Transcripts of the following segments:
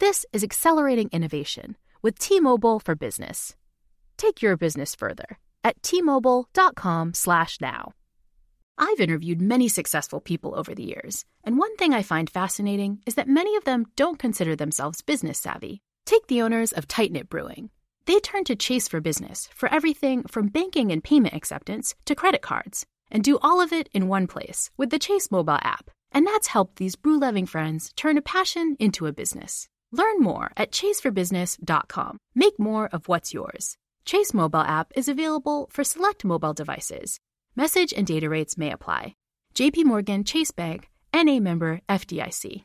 This is accelerating innovation with T-Mobile for Business. Take your business further at t-mobile.com/now. I've interviewed many successful people over the years, and one thing I find fascinating is that many of them don't consider themselves business savvy. Take the owners of Tight Knit Brewing. They turn to Chase for Business for everything from banking and payment acceptance to credit cards, and do all of it in one place with the Chase mobile app. And that's helped these brew loving friends turn a passion into a business. Learn more at chaseforbusiness.com. Make more of what's yours. Chase mobile app is available for select mobile devices. Message and data rates may apply. JP Morgan Chase Bank, NA member FDIC.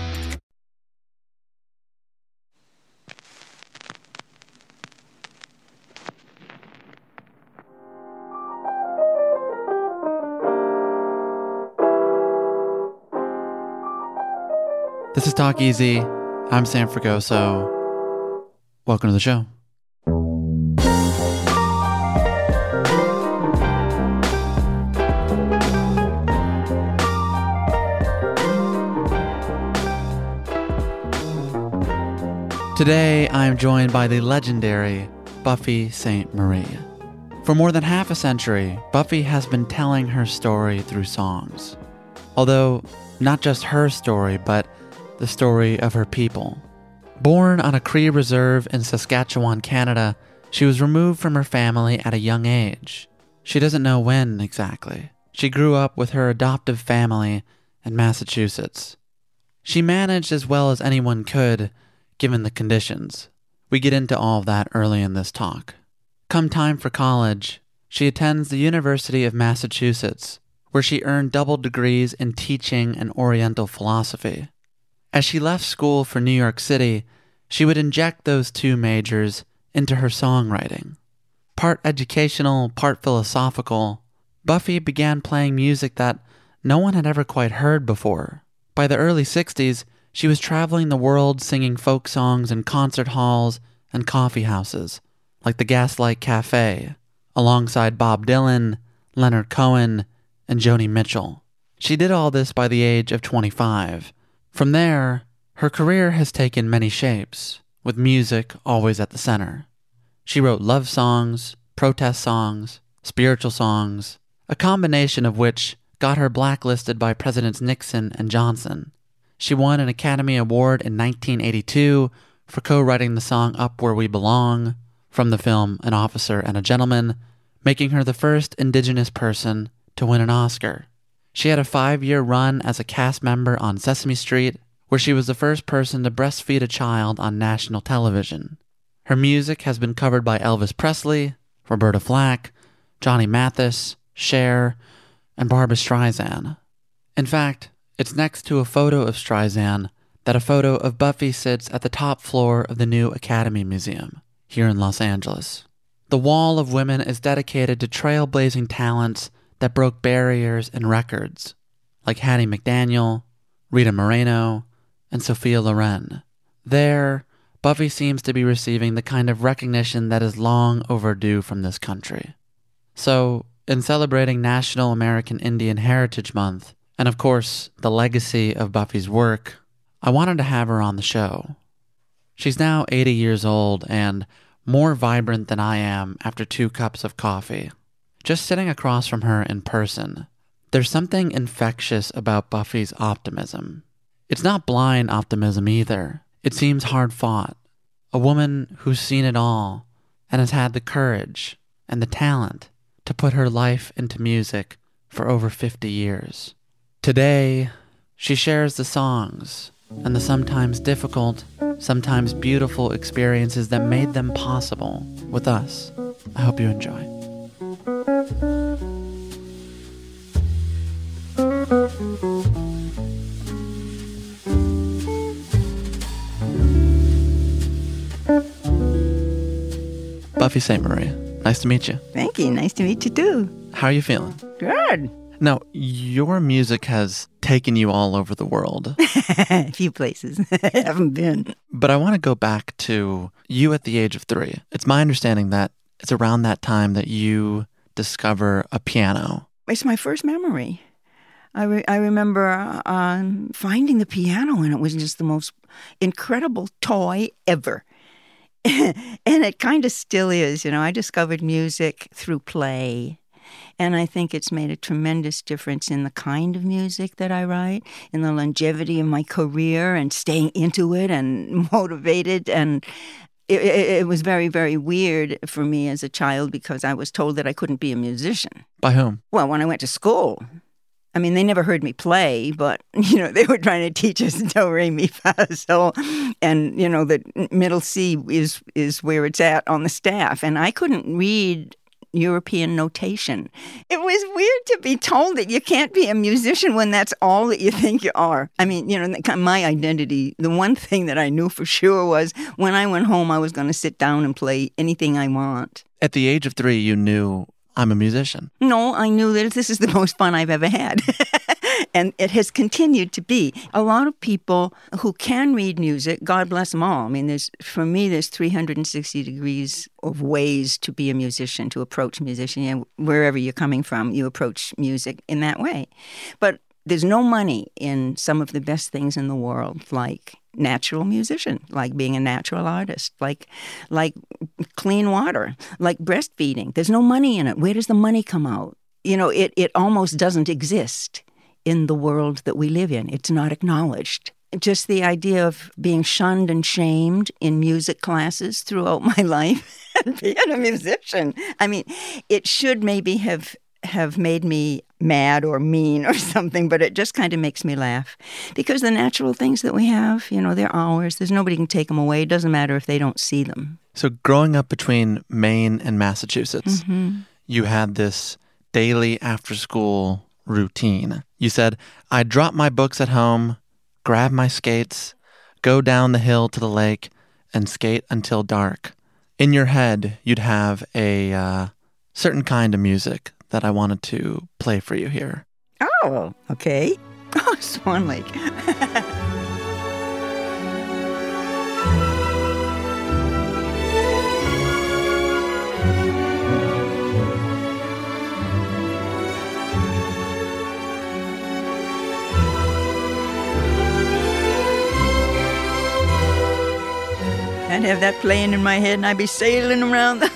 This is Talk Easy. I'm Sam Fragoso. Welcome to the show. Today, I am joined by the legendary Buffy Sainte-Marie. For more than half a century, Buffy has been telling her story through songs. Although, not just her story, but the story of her people. Born on a Cree reserve in Saskatchewan, Canada, she was removed from her family at a young age. She doesn't know when exactly. She grew up with her adoptive family in Massachusetts. She managed as well as anyone could, given the conditions. We get into all of that early in this talk. Come time for college, she attends the University of Massachusetts, where she earned double degrees in teaching and Oriental philosophy. As she left school for New York City, she would inject those two majors into her songwriting. Part educational, part philosophical, Buffy began playing music that no one had ever quite heard before. By the early 60s, she was traveling the world singing folk songs in concert halls and coffee houses, like the Gaslight Cafe, alongside Bob Dylan, Leonard Cohen, and Joni Mitchell. She did all this by the age of 25 from there, her career has taken many shapes, with music always at the center. She wrote love songs, protest songs, spiritual songs, a combination of which got her blacklisted by Presidents Nixon and Johnson. She won an Academy Award in 1982 for co writing the song Up Where We Belong from the film An Officer and a Gentleman, making her the first Indigenous person to win an Oscar. She had a five year run as a cast member on Sesame Street, where she was the first person to breastfeed a child on national television. Her music has been covered by Elvis Presley, Roberta Flack, Johnny Mathis, Cher, and Barbra Streisand. In fact, it's next to a photo of Streisand that a photo of Buffy sits at the top floor of the new Academy Museum here in Los Angeles. The Wall of Women is dedicated to trailblazing talents that broke barriers and records, like Hattie McDaniel, Rita Moreno, and Sophia Loren. There, Buffy seems to be receiving the kind of recognition that is long overdue from this country. So, in celebrating National American Indian Heritage Month, and of course, the legacy of Buffy's work, I wanted to have her on the show. She's now 80 years old and more vibrant than I am after two cups of coffee. Just sitting across from her in person, there's something infectious about Buffy's optimism. It's not blind optimism either. It seems hard fought. A woman who's seen it all and has had the courage and the talent to put her life into music for over 50 years. Today, she shares the songs and the sometimes difficult, sometimes beautiful experiences that made them possible with us. I hope you enjoy. Buffy Sainte-Marie, nice to meet you. Thank you. Nice to meet you too. How are you feeling? Good. Now, your music has taken you all over the world, A few places I haven't been. but I want to go back to you at the age of three. It's my understanding that it's around that time that you discover a piano. It's my first memory. I, re- I remember um, finding the piano, and it was just the most incredible toy ever. and it kind of still is. You know, I discovered music through play. And I think it's made a tremendous difference in the kind of music that I write, in the longevity of my career, and staying into it and motivated. And it, it, it was very, very weird for me as a child because I was told that I couldn't be a musician. By whom? Well, when I went to school, I mean, they never heard me play, but you know, they were trying to teach us do re mi fa sol, and you know, the middle C is is where it's at on the staff, and I couldn't read European notation. It was weird to be told that you can't be a musician when that's all that you think you are. I mean, you know, my identity, the one thing that I knew for sure was when I went home, I was going to sit down and play anything I want. At the age of three, you knew I'm a musician. No, I knew that this is the most fun I've ever had. and it has continued to be. A lot of people who can read music, God bless them all. I mean, there's for me, there's 360 degrees of ways to be a musician, to approach musician. And wherever you're coming from, you approach music in that way. But there's no money in some of the best things in the world, like natural musician, like being a natural artist, like like clean water, like breastfeeding. There's no money in it. Where does the money come out? You know, it, it almost doesn't exist in the world that we live in. It's not acknowledged. Just the idea of being shunned and shamed in music classes throughout my life and being a musician. I mean, it should maybe have have made me mad or mean or something, but it just kind of makes me laugh because the natural things that we have, you know, they're ours. There's nobody can take them away. It doesn't matter if they don't see them. So, growing up between Maine and Massachusetts, Mm-hmm. you had this daily after school routine. You said, I drop my books at home, grab my skates, go down the hill to the lake, and skate until dark. In your head, you'd have a uh, certain kind of music that I wanted to play for you here. Oh, okay. Oh, Swan Lake. I'd have that playing in my head and I'd be sailing around the.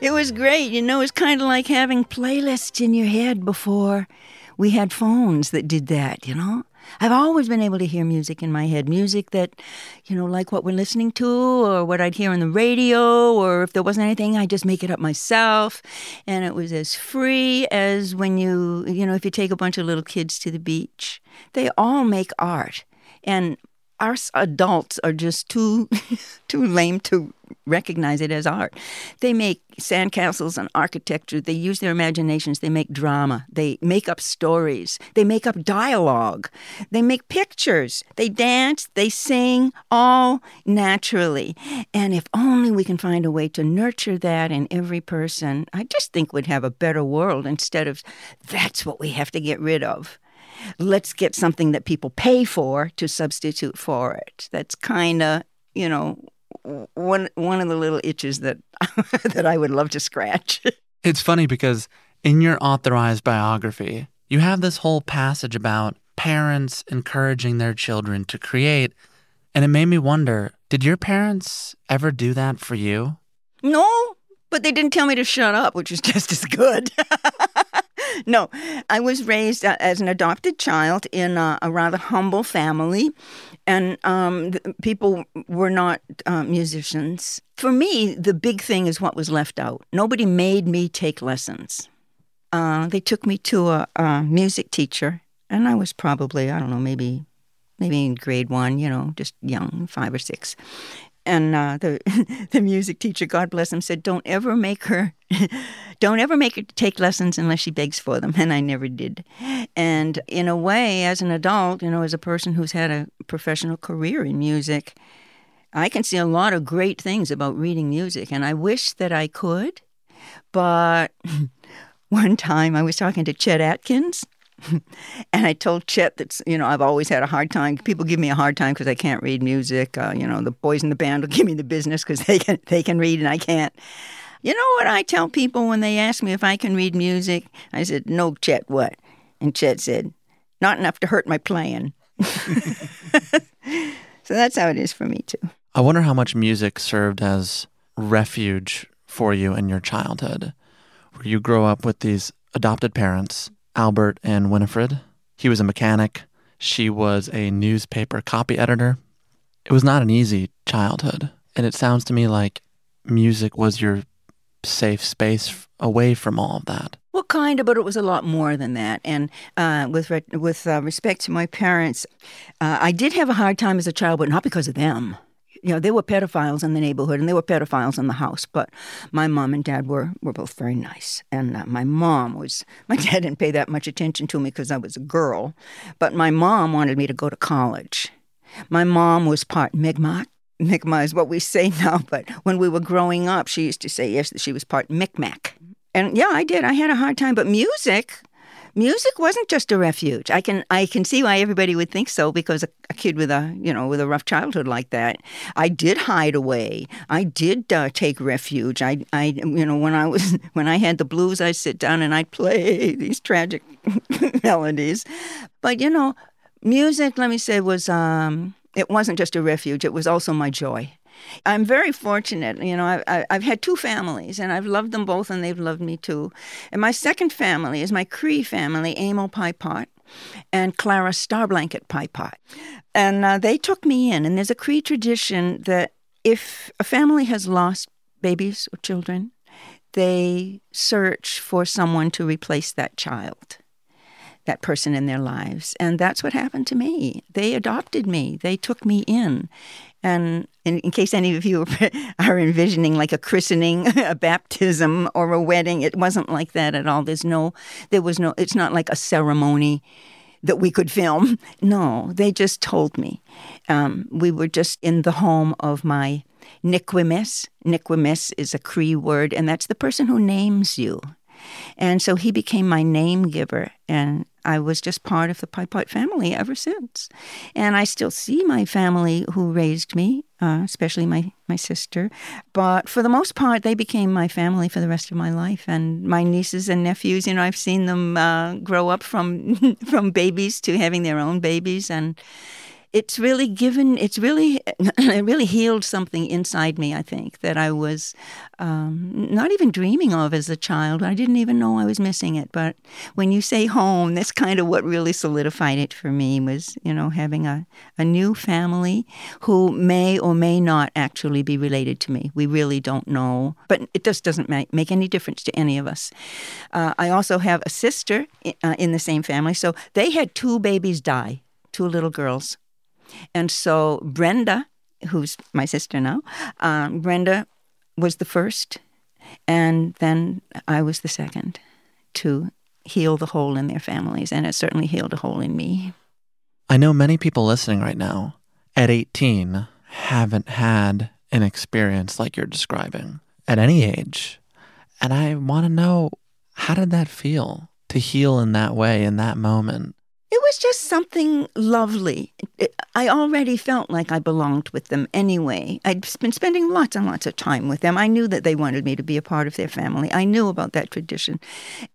It was great. You know, it's kind of like having playlists in your head before we had phones that did that, you know? I've always been able to hear music in my head, music that, you know, like what we're listening to or what I'd hear on the radio, or if there wasn't anything, I'd just make it up myself. And it was as free as when you, you know, if you take a bunch of little kids to the beach, they all make art. And us adults are just too too lame to recognize it as art. They make sandcastles and architecture. They use their imaginations. They make drama. They make up stories. They make up dialogue. They make pictures. They dance. They sing all naturally. And if only we can find a way to nurture that in every person, I just think we'd have a better world instead of that's what we have to get rid of let's get something that people pay for to substitute for it. That's kind of, you know, one one of the little itches that that I would love to scratch. It's funny because in your authorized biography, you have this whole passage about parents encouraging their children to create. And it made me wonder did your parents ever do that for you? no, but they didn't tell me to shut up, which is just as good. no, I was raised uh, as an adopted child in a, a rather humble family, and um, people were not uh, musicians. For me, the big thing is what was left out. Nobody made me take lessons. Uh, they took me to a, a music teacher, and I was probably I don't know maybe maybe in grade one, you know, just young, five or six. And uh, the the music teacher, God bless him, said, "Don't ever make her, don't ever make her take lessons unless she begs for them." And I never did. And in a way, as an adult, you know, as a person who's had a professional career in music, I can see a lot of great things about reading music, and I wish that I could. But one time, I was talking to Chet Atkins, and I told Chet that you know I've always had a hard time. People give me a hard time because I can't read music. Uh, you know, the boys in the band will give me the business because they can they can read and I can't. You know what I tell people when they ask me if I can read music? I said, "No, Chet, what?" And Chet said, "Not enough to hurt my playing." so that's how it is for me too. I wonder how much music served as refuge for you in your childhood, where you grow up with these adopted parents Albert and Winifred. He was a mechanic. She was a newspaper copy editor. It was not an easy childhood. And it sounds to me like music was your safe space away from all of that. Well, kind of, but it was a lot more than that. And uh, with re- with uh, respect to my parents, uh, I did have a hard time as a child, but not because of them you know, there were pedophiles in the neighborhood and there were pedophiles in the house, but my mom and dad were, were both very nice. And uh, my mom was, my dad didn't pay that much attention to me because I was a girl, but my mom wanted me to go to college. My mom was part Mi'kmaq. Mi'kmaq is what we say now, but when we were growing up, she used to say, yes, that she was part Micmac. And yeah, I did. I had a hard time, but music, music wasn't just a refuge. I can I can see why everybody would think so because a, a kid with a you know with a rough childhood like that, I did hide away. I did uh, take refuge. I I you know when I was when I had the blues, I'd sit down and I'd play these tragic melodies. But you know, music. Let me say was um, it wasn't just a refuge. It was also my joy. I'm very fortunate. You know, I, have had two families, and I've loved them both, and they've loved me too. And my second family is my Cree family, Emil Pot and Clara Starblanket Pot. And uh, they took me in. And there's a Cree tradition that if a family has lost babies or children, they search for someone to replace that child that person in their lives. And that's what happened to me. They adopted me, they took me in. And in, in, case any of you are envisioning like a christening, a baptism, or a wedding, it wasn't like that at all. There's no, there was no, it's not like a ceremony that we could film. No, they just told me. Um, we were just in the home of my Nikwimis. Nikwimis is a Cree word, and that's the person who names you. And so he became my name giver. And I was just part of the Pot family ever since. And I still see my family who raised me, uh, especially my, my sister. But for the most part, they became my family for the rest of my life. And my nieces and nephews, you know, I've seen them uh, grow up from, from babies to having their own babies. And it's really given it's really it really healed something inside me i think that i was um, not even dreaming of as a child. I didn't even know i was missing it. But when you say home that's kind of what really solidified it for me was you know having a, a new family who may or may not actually be related to me. We really don't know. But it just doesn't make, make any difference to any of us. Uh, i also have a sister uh, in the same family. So they had two babies die two little girls and so Brenda, who's my sister now, um, Brenda was the first, and then I was the second to heal the hole in their families, and it certainly healed a hole in me. I know many people listening right now at 18 haven't had an experience like you're describing at any age. And I want to know how did that feel to heal in that way in that moment? It was just something lovely. I already felt like I belonged with them anyway. I'd been spending lots and lots of time with them. I knew that they wanted me to be a part of their family. I knew about that tradition.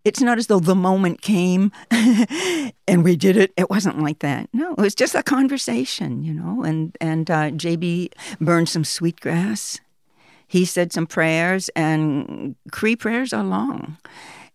It's not as though the moment came and we did it. It wasn't like that. No, it was just a conversation, you know. And and uh, JB burned some sweetgrass. He said some prayers, and Cree prayers are long.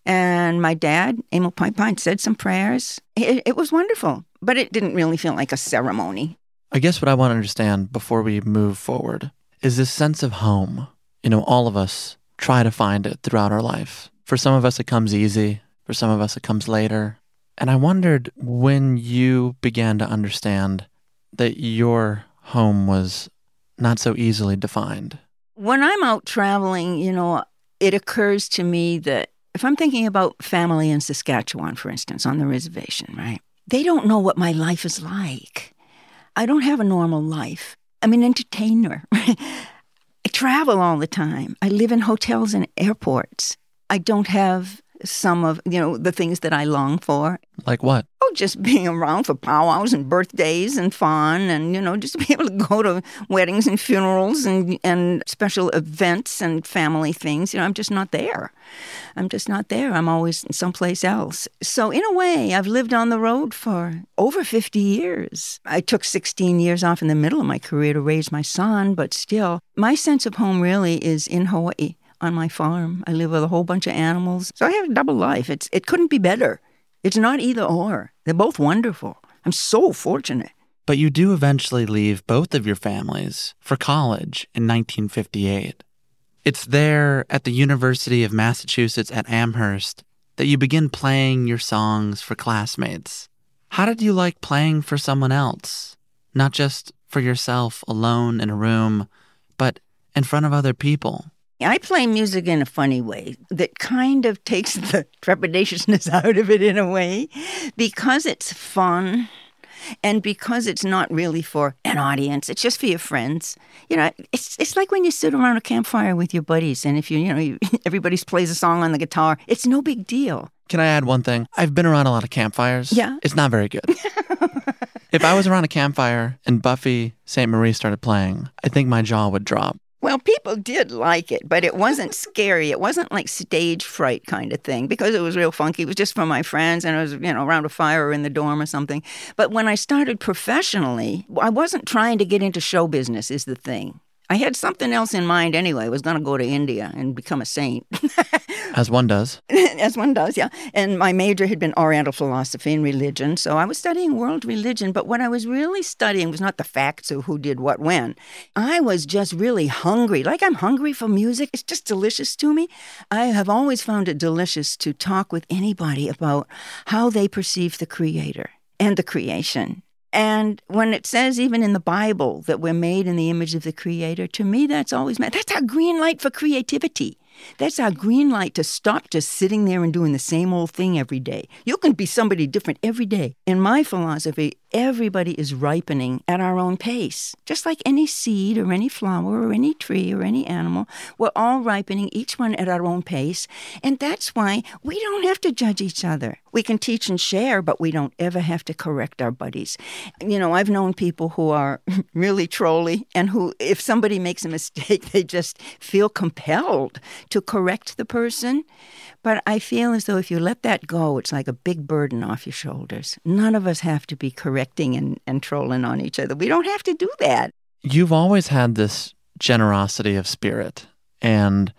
And my dad, Emil Piapot, said some prayers. It, it was wonderful, but it didn't really feel like a ceremony. I guess what I want to understand before we move forward is this sense of home. You know, all of us try to find it throughout our life. For some of us, it comes easy. For some of us, it comes later. And I wondered when you began to understand that your home was not so easily defined. When I'm out traveling, you know, it occurs to me that if I'm thinking about family in Saskatchewan, for instance, on the reservation, right? They don't know what my life is like. I don't have a normal life. I'm an entertainer. I travel all the time. I live in hotels and airports. I don't have some of you know the things that I long for. Like what? Oh, just being around for powwows and birthdays and fun, and you know, just to be able to go to weddings and funerals and and special events and family things. You know, I'm just not there. I'm just not there. I'm always in someplace else. So in a way, I've lived on the road for over 50 years. I took 16 years off in the middle of my career to raise my son, but still, my sense of home really is in Hawaii on my farm. I live with a whole bunch of animals. So I have a double life. It's it couldn't be better. It's not either or. They're both wonderful. I'm so fortunate. But you do eventually leave both of your families for college in 1958. It's there at the University of Massachusetts at Amherst that you begin playing your songs for classmates. How did you like playing for someone else? Not just for yourself alone in a room, but in front of other people. I play music in a funny way that kind of takes the trepidatiousness out of it in a way because it's fun and because it's not really for an audience it's just for your friends you know it's it's like when you sit around a campfire with your buddies and if you you know you, everybody plays a song on the guitar it's no big deal Can I add one thing? I've been around a lot of campfires. Yeah. It's not very good. if I was around a campfire and Buffy Sainte-Marie started playing, I think my jaw would drop. Well, people did like it, but it wasn't scary. It wasn't like stage fright kind of thing because it was real funky. It was just for my friends and it was, you know, around a fire or in the dorm or something. But when I started professionally, I wasn't trying to get into show business, is the thing. I had something else in mind anyway. I was going to go to India and become a saint. As one does. as one does, yeah. And my major had been Oriental philosophy and religion. So I was studying world religion. But what I was really studying was not the facts of who did what when. I was just really hungry. Like I'm hungry for music. It's just delicious to me. I have always found it delicious to talk with anybody about how they perceive the Creator and the creation. And when it says, even in the Bible, that we're made in the image of the Creator, to me, that's always meant that's our green light for creativity. That's our green light to stop just sitting there and doing the same old thing every day. You can be somebody different every day. In my philosophy, everybody is ripening at our own pace. Just like any seed or any flower or any tree or any animal, we're all ripening, each one at our own pace. And that's why we don't have to judge each other. We can teach and share, but we don't ever have to correct our buddies. You know, I've known people who are really trolly and who, if somebody makes a mistake, they just feel compelled to correct the person. But I feel as though if you let that go, it's like a big burden off your shoulders. None of us have to be and, and trolling on each other. We don't have to do that. You've always had this generosity of spirit, and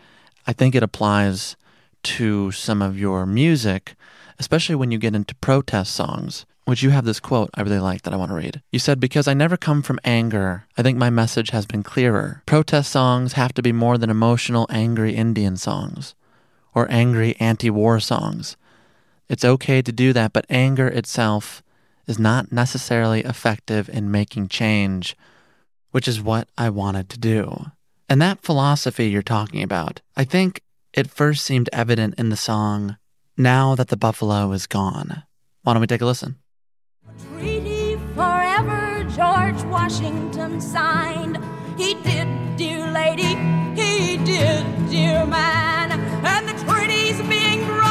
I think it applies to some of your music, especially when you get into protest songs. Which you have this quote I really like that I want to read. You said, Because I never come from anger, I think my message has been clearer. Protest songs have to be more than emotional, angry Indian songs or angry anti war songs. It's okay to do that, but anger itself is not necessarily effective in making change, which is what I wanted to do. And that philosophy you're talking about, I think it first seemed evident in the song, Now That the Buffalo Is Gone. Why don't we take a listen? A Treaty forever, George Washington signed. He did, dear lady, he did, dear man. And the treaty's being broken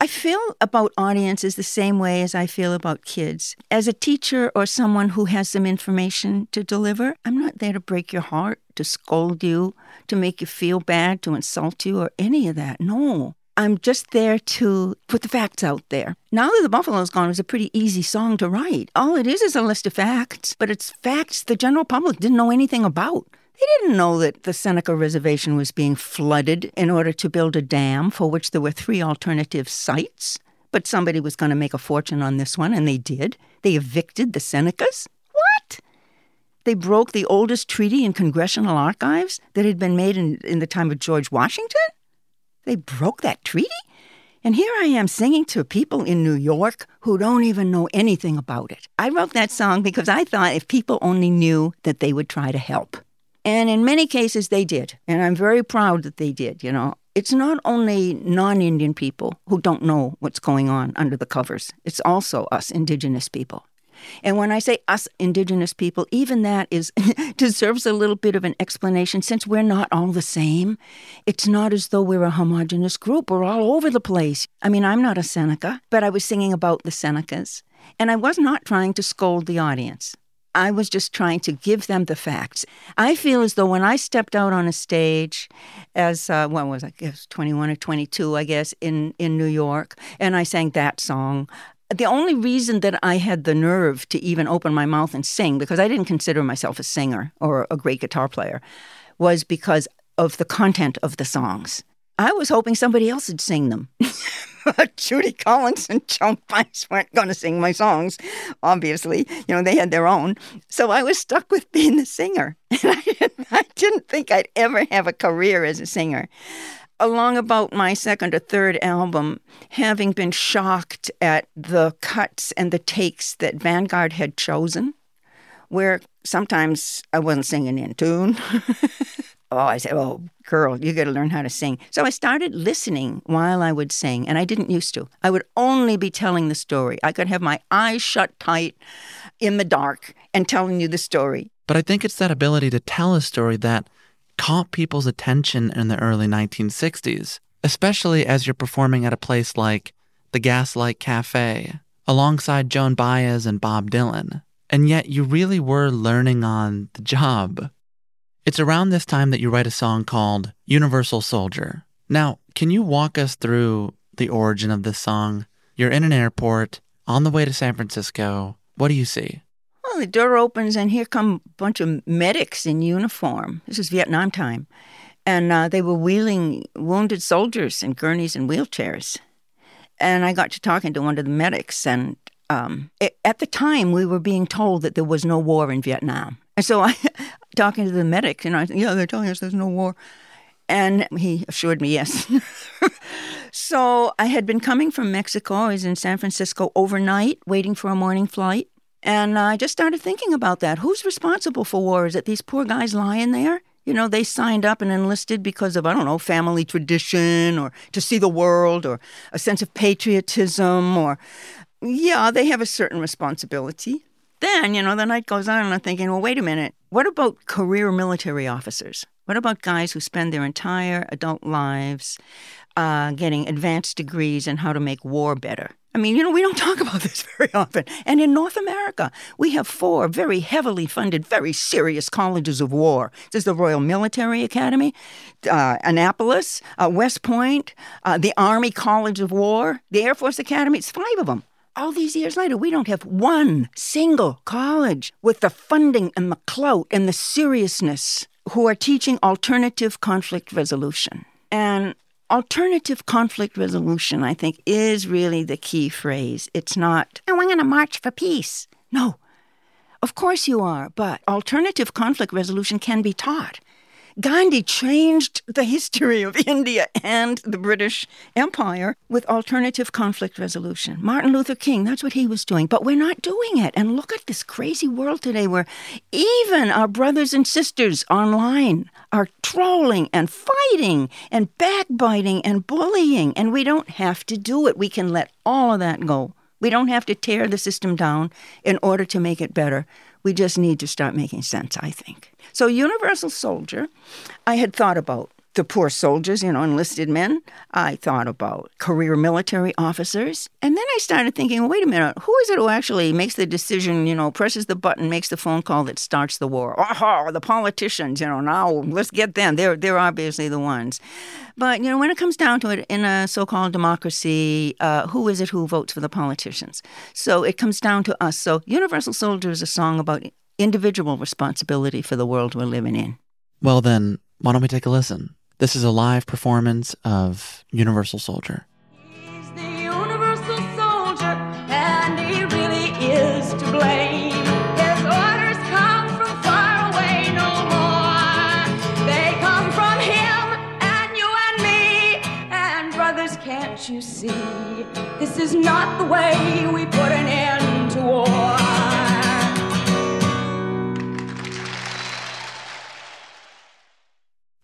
I feel about audiences the same way as I feel about kids. As a teacher or someone who has some information to deliver, I'm not there to break your heart, to scold you, to make you feel bad, to insult you, or any of that. No. I'm just there to put the facts out there. Now that the Buffalo's gone is a pretty easy song to write. All it is is a list of facts, but it's facts the general public didn't know anything about. They didn't know that the Seneca Reservation was being flooded in order to build a dam for which there were three alternative sites. But somebody was going to make a fortune on this one, and they did. They evicted the Senecas. What? They broke the oldest treaty in congressional archives that had been made in, in the time of George Washington? They broke that treaty? And here I am singing to people in New York who don't even know anything about it. I wrote that song because I thought if people only knew that they would try to help. And in many cases, they did. And I'm very proud that they did. You know, it's not only non Indian people who don't know what's going on under the covers, it's also us Indigenous people. And when I say us Indigenous people, even that is deserves a little bit of an explanation since we're not all the same. It's not as though we're a homogenous group. We're all over the place. I mean, I'm not a Seneca, but I was singing about the Senecas, and I was not trying to scold the audience. I was just trying to give them the facts. I feel as though when I stepped out on a stage as, uh, was I, I guess 21 or 22, I guess, in, in New York, and I sang that song, the only reason that I had the nerve to even open my mouth and sing, because I didn't consider myself a singer or a great guitar player, was because of the content of the songs. I was hoping somebody else would sing them. Judy Collins and Joan Baez weren't going to sing my songs, obviously. You know, they had their own. So I was stuck with being the singer. And I didn't think I'd ever have a career as a singer along about my second or third album, having been shocked at the cuts and the takes that Vanguard had chosen, where sometimes I wasn't singing in tune. Oh, I said, oh, girl, you got to learn how to sing. So I started listening while I would sing, and I didn't used to. I would only be telling the story. I could have my eyes shut tight in the dark and telling you the story. But I think it's that ability to tell a story that caught people's attention in the early 1960s, especially as you're performing at a place like the Gaslight Cafe alongside Joan Baez and Bob Dylan. And yet you really were learning on the job. It's around this time that you write a song called Universal Soldier. Now, can you walk us through the origin of this song? You're in an airport on the way to San Francisco. What do you see? Well, the door opens and here come a bunch of medics in uniform. This is Vietnam time. And uh, they were wheeling wounded soldiers in gurneys and wheelchairs. And I got to talking to one of the medics. And um, it, at the time, we were being told that there was no war in Vietnam. And so I, talking to the medic, and I said, yeah, they're telling us there's no war. And he assured me yes. so I had been coming from Mexico. I was in San Francisco overnight, waiting for a morning flight. And I just started thinking about that. Who's responsible for war? Is it these poor guys lying there? You know, they signed up and enlisted because of, I don't know, family tradition or to see the world or a sense of patriotism or, yeah, they have a certain responsibility. Then, you know, the night goes on and I'm thinking, well, wait a minute. What about career military officers? What about guys who spend their entire adult lives uh, getting advanced degrees in how to make war better? I mean, you know, we don't talk about this very often. And in North America, we have four very heavily funded, very serious colleges of war. There's the Royal Military Academy, uh, Annapolis, uh, West Point, uh, the Army College of War, the Air Force Academy. It's five of them. All these years later, we don't have one single college with the funding and the clout and the seriousness who are teaching alternative conflict resolution. And alternative conflict resolution, I think, is really the key phrase. It's not, oh, I'm going to march for peace. No. Of course you are, but alternative conflict resolution can be taught. Gandhi changed the history of India and the British Empire with alternative conflict resolution. Martin Luther King, that's what he was doing, but we're not doing it. And look at this crazy world today where even our brothers and sisters online are trolling and fighting and backbiting and bullying, and we don't have to do it. We can let all of that go. We don't have to tear the system down in order to make it better. We just need to start making sense, I think. So, Universal Soldier, I had thought about the poor soldiers, you know, enlisted men. I thought about career military officers. And then I started thinking, wait a minute, who is it who actually makes the decision, you know, presses the button, makes the phone call that starts the war? Aha, the politicians, you know, now let's get them. They're, they're obviously the ones. But, you know, when it comes down to it, in a so called democracy, uh, who is it who votes for the politicians? So it comes down to us. So Universal Soldier is a song about individual responsibility for the world we're living in. Well, then, why don't we take a listen? This is a live performance of Universal Soldier. He's the universal soldier, and he really is to blame. His orders come from far away no more. They come from him and you and me. And brothers, can't you see? This is not the way we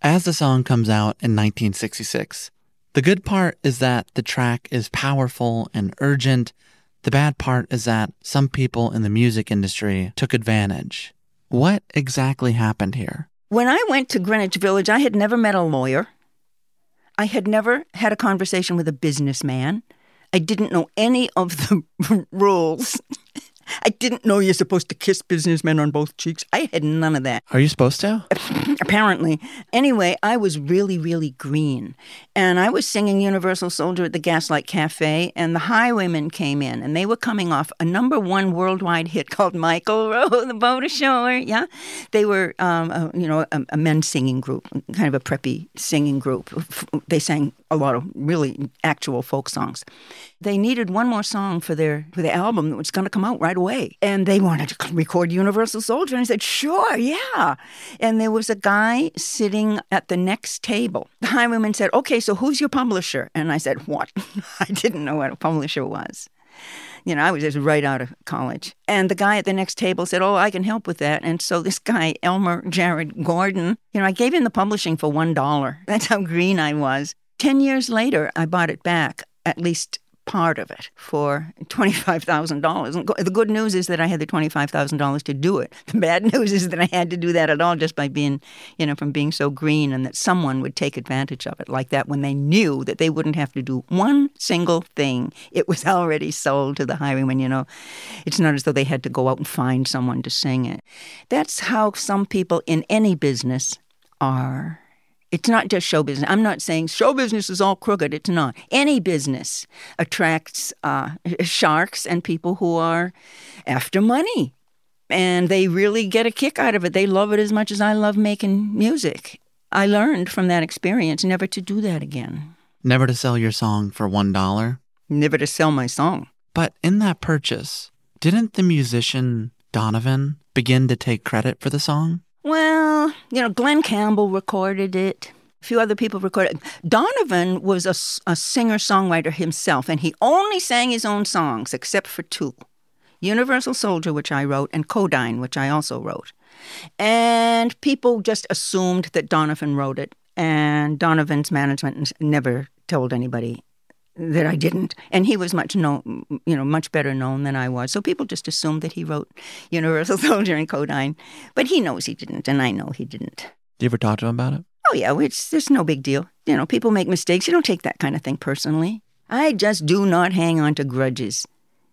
As the song comes out in 1966, the good part is that the track is powerful and urgent. The bad part is that some people in the music industry took advantage. What exactly happened here? When I went to Greenwich Village, I had never met a lawyer. I had never had a conversation with a businessman. I didn't know any of the rules. I didn't know you're supposed to kiss businessmen on both cheeks. I had none of that. Are you supposed to? apparently. Anyway, I was really, really green. And I was singing Universal Soldier at the Gaslight Cafe, and the Highwaymen came in, and they were coming off a number one worldwide hit called Michael Row the Boat Ashore. Yeah. They were, um, a, you know, a, a men's singing group, kind of a preppy singing group. They sang a lot of really actual folk songs. They needed one more song for their for the album that was going to come out right away, and they wanted to record Universal Soldier. And I said, "Sure, yeah." And there was a guy sitting at the next table. The highwayman said, "Okay, so who's your publisher?" And I said, "What?" I didn't know what a publisher was. You know, I was just right out of college. And the guy at the next table said, Oh, I can help with that. And so this guy, Elmer Jared Gordon, you know, I gave him the publishing for $1. That's how green I was. 10 years later, I bought it back, at least part of it, for $25,000. And The good news is that I had the $25,000 to do it. The bad news is that I had to do that at all just by being, you know, from being so green and that someone would take advantage of it like that when they knew that they wouldn't have to do one single thing. It was already sold to the highwayman, you know. It's not as though they had to go out and find someone to sing it. That's how some people in any business are. It's not just show business. I'm not saying show business is all crooked. It's not. Any business attracts uh, sharks and people who are after money. And they really get a kick out of it. They love it as much as I love making music. I learned from that experience never to do that again, Never to sell your song for $1. never to sell my song. But in that purchase, didn't the musician Donovan begin to take credit for the song? Well, you know, Glen Campbell recorded it. A few other people recorded. it. Donovan was a, a singer songwriter himself, and he only sang his own songs except for two Universal Soldier, which I wrote, and Codine, which I also wrote. And people just assumed that Donovan wrote it, and Donovan's management never told anybody that I didn't. And he was much known, you know, much better known than I was. So people just assumed that he wrote Universal Soldier and Codine. But he knows he didn't, and I know he didn't. Do you ever talk to him about it? Oh yeah, it's it's no big deal. You know, people make mistakes. You don't take that kind of thing personally. I just do not hang on to grudges.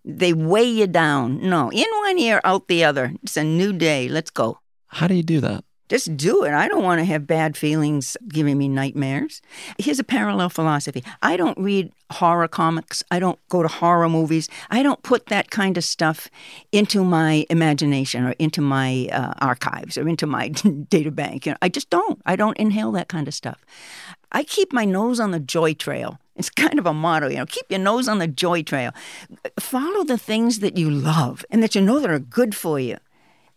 They weigh you down. No, in one ear, out the other. It's a new day. Let's go. How do you do that? Just do it. I don't want to have bad feelings giving me nightmares. Here's a parallel philosophy I don't read horror comics. I don't go to horror movies. I don't put that kind of stuff into my imagination or into my uh, archives or into my data bank. You know, I just don't. I don't inhale that kind of stuff. I keep my nose on the joy trail. It's kind of a motto, you know, keep your nose on the joy trail. Follow the things that you love and that you know that are good for you.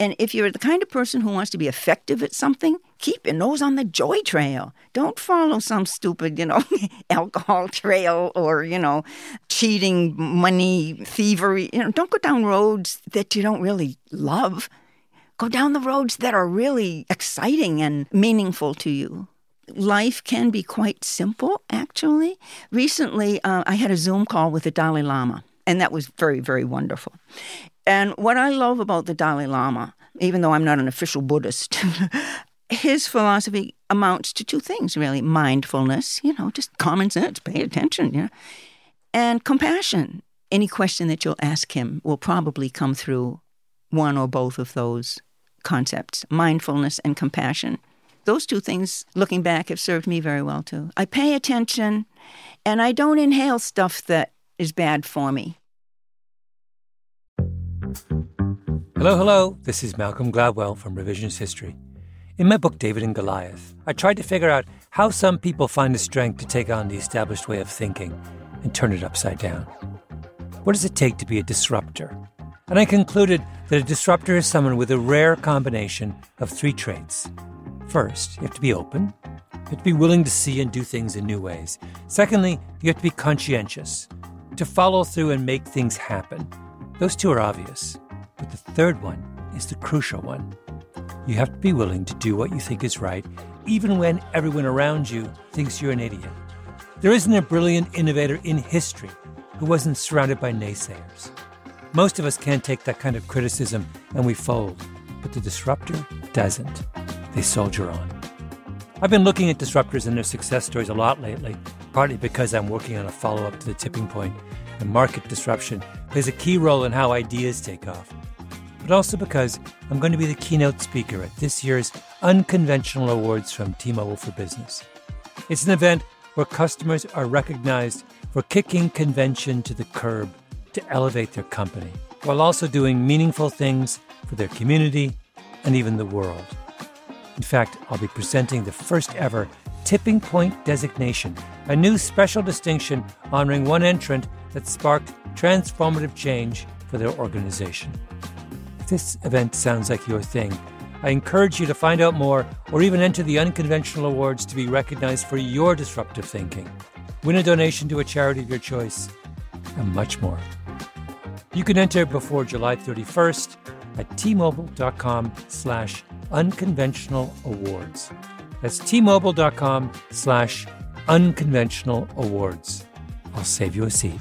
And if you're the kind of person who wants to be effective at something, keep your nose on the joy trail. Don't follow some stupid, you know, alcohol trail or, you know, cheating, money, thievery. You know, don't go down roads that you don't really love. Go down the roads that are really exciting and meaningful to you. Life can be quite simple, actually. Recently, uh, I had a Zoom call with the Dalai Lama, and that was very, very wonderful. And what I love about the Dalai Lama, even though I'm not an official Buddhist, his philosophy amounts to two things really mindfulness, you know, just common sense, pay attention, you know, and compassion. Any question that you'll ask him will probably come through one or both of those concepts mindfulness and compassion. Those two things, looking back, have served me very well too. I pay attention and I don't inhale stuff that is bad for me. Hello, hello. This is Malcolm Gladwell from Revisionist History. In my book, David and Goliath, I tried to figure out how some people find the strength to take on the established way of thinking and turn it upside down. What does it take to be a disruptor? And I concluded that a disruptor is someone with a rare combination of three traits. First, you have to be open. You have to be willing to see and do things in new ways. Secondly, you have to be conscientious, to follow through and make things happen. Those two are obvious. But the third one is the crucial one. You have to be willing to do what you think is right, even when everyone around you thinks you're an idiot. There isn't a brilliant innovator in history who wasn't surrounded by naysayers. Most of us can't take that kind of criticism and we fold, but the disruptor doesn't. They soldier on. I've been looking at disruptors and their success stories a lot lately, partly because I'm working on a follow up to the tipping point, and market disruption plays a key role in how ideas take off. But also because I'm going to be the keynote speaker at this year's Unconventional Awards from T Mobile for Business. It's an event where customers are recognized for kicking convention to the curb to elevate their company, while also doing meaningful things for their community and even the world. In fact, I'll be presenting the first ever Tipping Point designation, a new special distinction honoring one entrant that sparked transformative change for their organization. If this event sounds like your thing, I encourage you to find out more or even enter the unconventional awards to be recognized for your disruptive thinking. Win a donation to a charity of your choice, and much more. You can enter before July 31st at tmobile.com slash unconventional awards. That's tmobile.com slash unconventional awards. I'll save you a seat.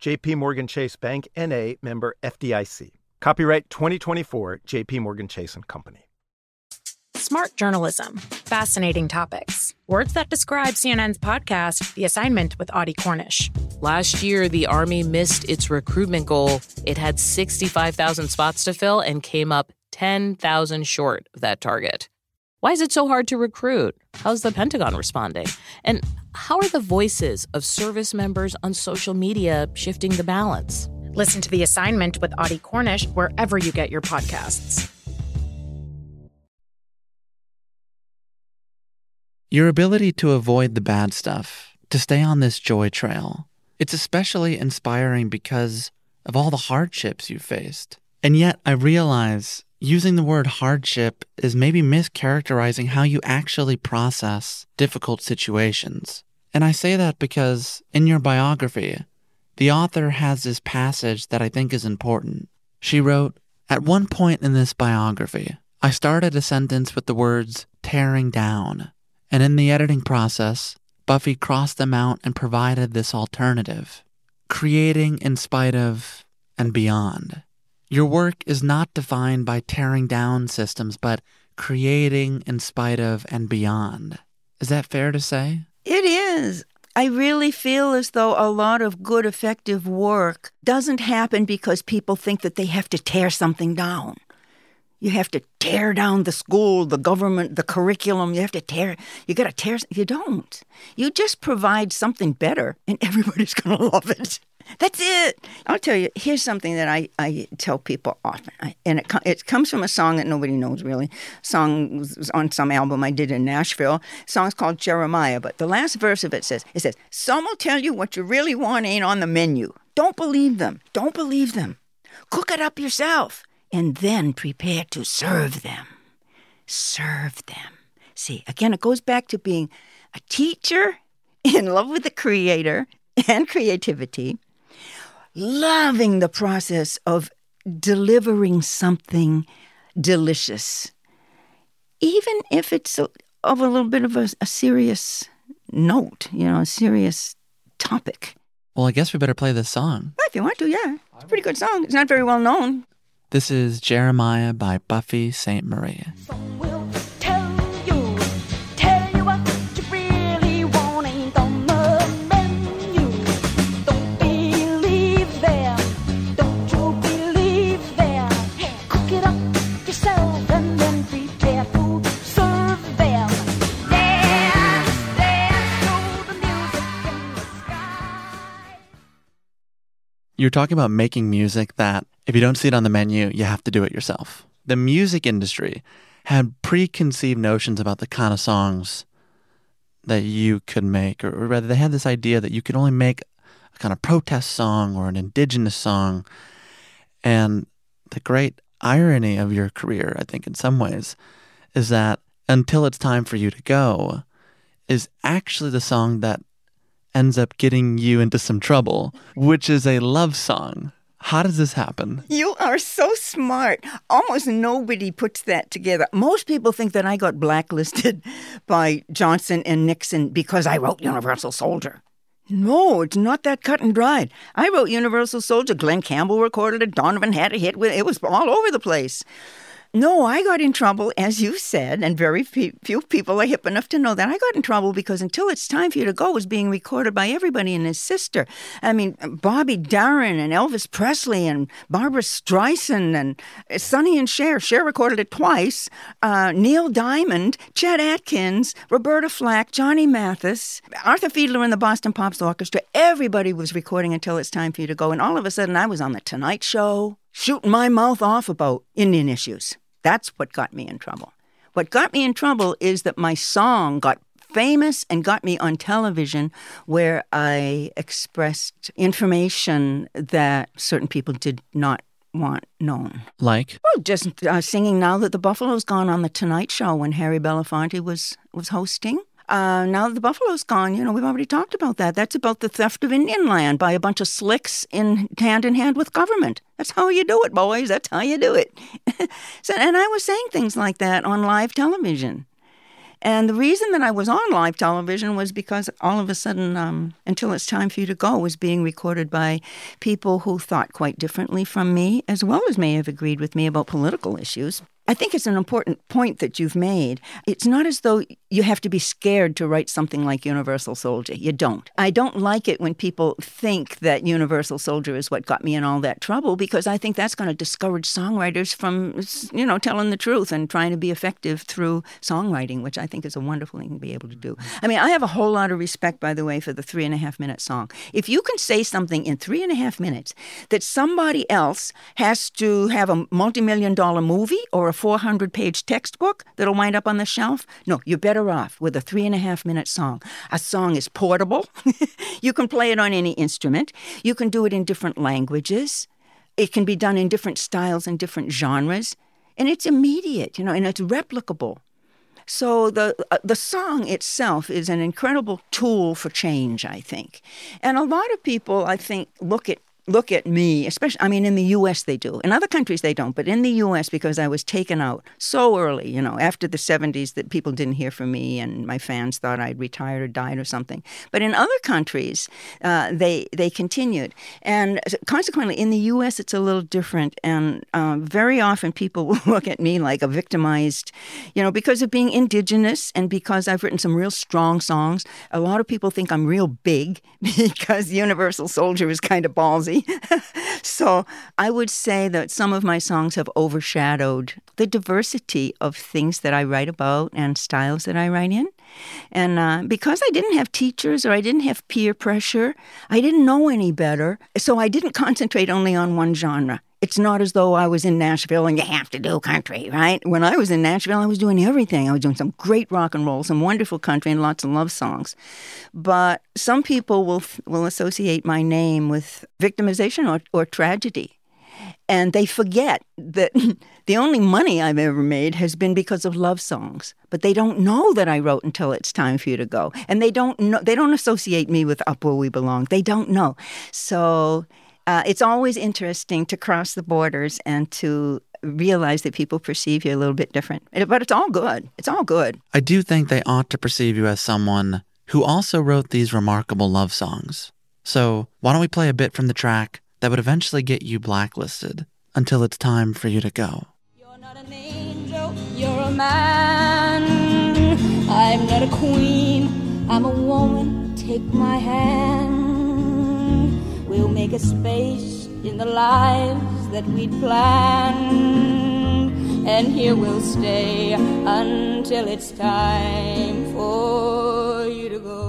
JP Morgan Chase Bank NA member FDIC. Copyright 2024 JP Morgan Chase and Company. Smart journalism, fascinating topics. Words that describe CNN's podcast, The Assignment with Audie Cornish. Last year, the Army missed its recruitment goal. It had 65,000 spots to fill and came up 10,000 short of that target. Why is it so hard to recruit? How's the Pentagon responding? And how are the voices of service members on social media shifting the balance? Listen to The Assignment with Audie Cornish wherever you get your podcasts. Your ability to avoid the bad stuff, to stay on this joy trail, it's especially inspiring because of all the hardships you faced. And yet, I realize using the word hardship is maybe mischaracterizing how you actually process difficult situations. And I say that because in your biography, the author has this passage that I think is important. She wrote, At one point in this biography, I started a sentence with the words tearing down, and in the editing process, Buffy crossed them out and provided this alternative creating in spite of and beyond. Your work is not defined by tearing down systems, but creating in spite of and beyond. Is that fair to say? It is. I really feel as though a lot of good, effective work doesn't happen because people think that they have to tear something down. You have to tear down the school, the government, the curriculum. You have to tear, you got to tear. You don't. You just provide something better and everybody's going to love it. That's it. I'll tell you, here's something that I, I tell people often. I, and it, it comes from a song that nobody knows really. Song was on some album I did in Nashville. Song's called Jeremiah, but the last verse of it says, it says, Some will tell you what you really want ain't on the menu. Don't believe them. Don't believe them. Cook it up yourself and then prepare to serve them. Serve them. See, again, it goes back to being a teacher in love with the creator and creativity loving the process of delivering something delicious, even if it's a, of a little bit of a, a serious note, you know, a serious topic. Well, I guess we better play this song. Well, if you want to, yeah. It's a pretty good song. It's not very well known. This is Jeremiah by Buffy Sainte-Marie. You're talking about making music that if you don't see it on the menu, you have to do it yourself. The music industry had preconceived notions about the kind of songs that you could make, or, rather, they had this idea that you could only make a kind of protest song or an indigenous song. And the great irony of your career, I think, in some ways, is that until it's time for you to go, is actually the song that ends up getting you into some trouble, which is a love song. How does this happen? You are so smart. Almost nobody puts that together. Most people think that I got blacklisted by Johnson and Nixon because I wrote Universal Soldier. No, it's not that cut and dried. I wrote Universal Soldier. Glen Campbell recorded it. Donovan had a hit with it. It was all over the place. No, I got in trouble, as you said, and very few people are hip enough to know that. I got in trouble because Until It's Time for You to Go was being recorded by everybody and his sister. I mean, Bobby Darin and Elvis Presley and Barbra Streisand and Sonny and Cher. Cher recorded it twice. Uh, Neil Diamond, Chet Atkins, Roberta Flack, Johnny Mathis, Arthur Fiedler and the Boston Pops Orchestra. Everybody was recording Until It's Time for You to Go. And all of a sudden, I was on The Tonight Show shooting my mouth off about Indian issues. That's what got me in trouble. What got me in trouble is that my song got famous and got me on television where I expressed information that certain people did not want known. Like? Well, just uh, singing Now That the Buffalo's Gone on The Tonight Show when Harry Belafonte was, was hosting. Uh, now that the buffalo's gone, you know, we've already talked about that. That's about the theft of Indian land by a bunch of slicks in hand in hand with government. That's how you do it, boys. That's how you do it. so, and I was saying things like that on live television. And the reason that I was on live television was because all of a sudden, um, Until It's Time for You to Go was being recorded by people who thought quite differently from me, as well as may have agreed with me about political issues. I think it's an important point that you've made. It's not as though you have to be scared to write something like Universal Soldier. You don't. I don't like it when people think that Universal Soldier is what got me in all that trouble because I think that's going to discourage songwriters from, you know, telling the truth and trying to be effective through songwriting, which I think is a wonderful thing to be able to do. I mean, I have a whole lot of respect, by the way, for the three and a half minute song. If you can say something in three and a half minutes that somebody else has to have a multi million dollar movie or a 400 page textbook that'll wind up on the shelf. No, you're better off with a three and a half minute song. A song is portable. you can play it on any instrument. You can do it in different languages. It can be done in different styles and different genres. And it's immediate, you know, and it's replicable. So the uh, the song itself is an incredible tool for change, I think. And a lot of people, I think, look at look at me, especially, I mean, in the US they do. In other countries they don't, but in the US, because I was taken out so early, you know, after the 70s that people didn't hear from me and my fans thought I'd retired or died or something. But in other countries, uh, they, they continued. And consequently, in the US, it's a little different. And uh, very often people will look at me like a victimized, you know, because of being indigenous and because I've written some real strong songs. A lot of people think I'm real big because Universal Soldier is kind of ballsy clumsy. so I would say that some of my songs have overshadowed the diversity of things that I write about and styles that I write in. And uh, because I didn't have teachers or I didn't have peer pressure, I didn't know any better. So I didn't concentrate only on one genre. It's not as though I was in Nashville and you have to do country, right? When I was in Nashville, I was doing everything. I was doing some great rock and roll, some wonderful country, and lots of love songs. But some people will will associate my name with victimization or, or tragedy. And they forget that the only money I've ever made has been because of love songs. But they don't know that I wrote until it's time for you to go. And they don't know they don't associate me with Up Where We Belong. They don't know. So uh, it's always interesting to cross the borders and to realize that people perceive you a little bit different. But it's all good. It's all good. I do think they ought to perceive you as someone who also wrote these remarkable love songs. So, why don't we play a bit from the track that would eventually get you blacklisted until it's time for you to go? You're not an angel, you're a man. I'm not a queen, I'm a woman. Take my hand. We'll make a space in the lives that we'd planned. And here we'll stay until it's time for you to go.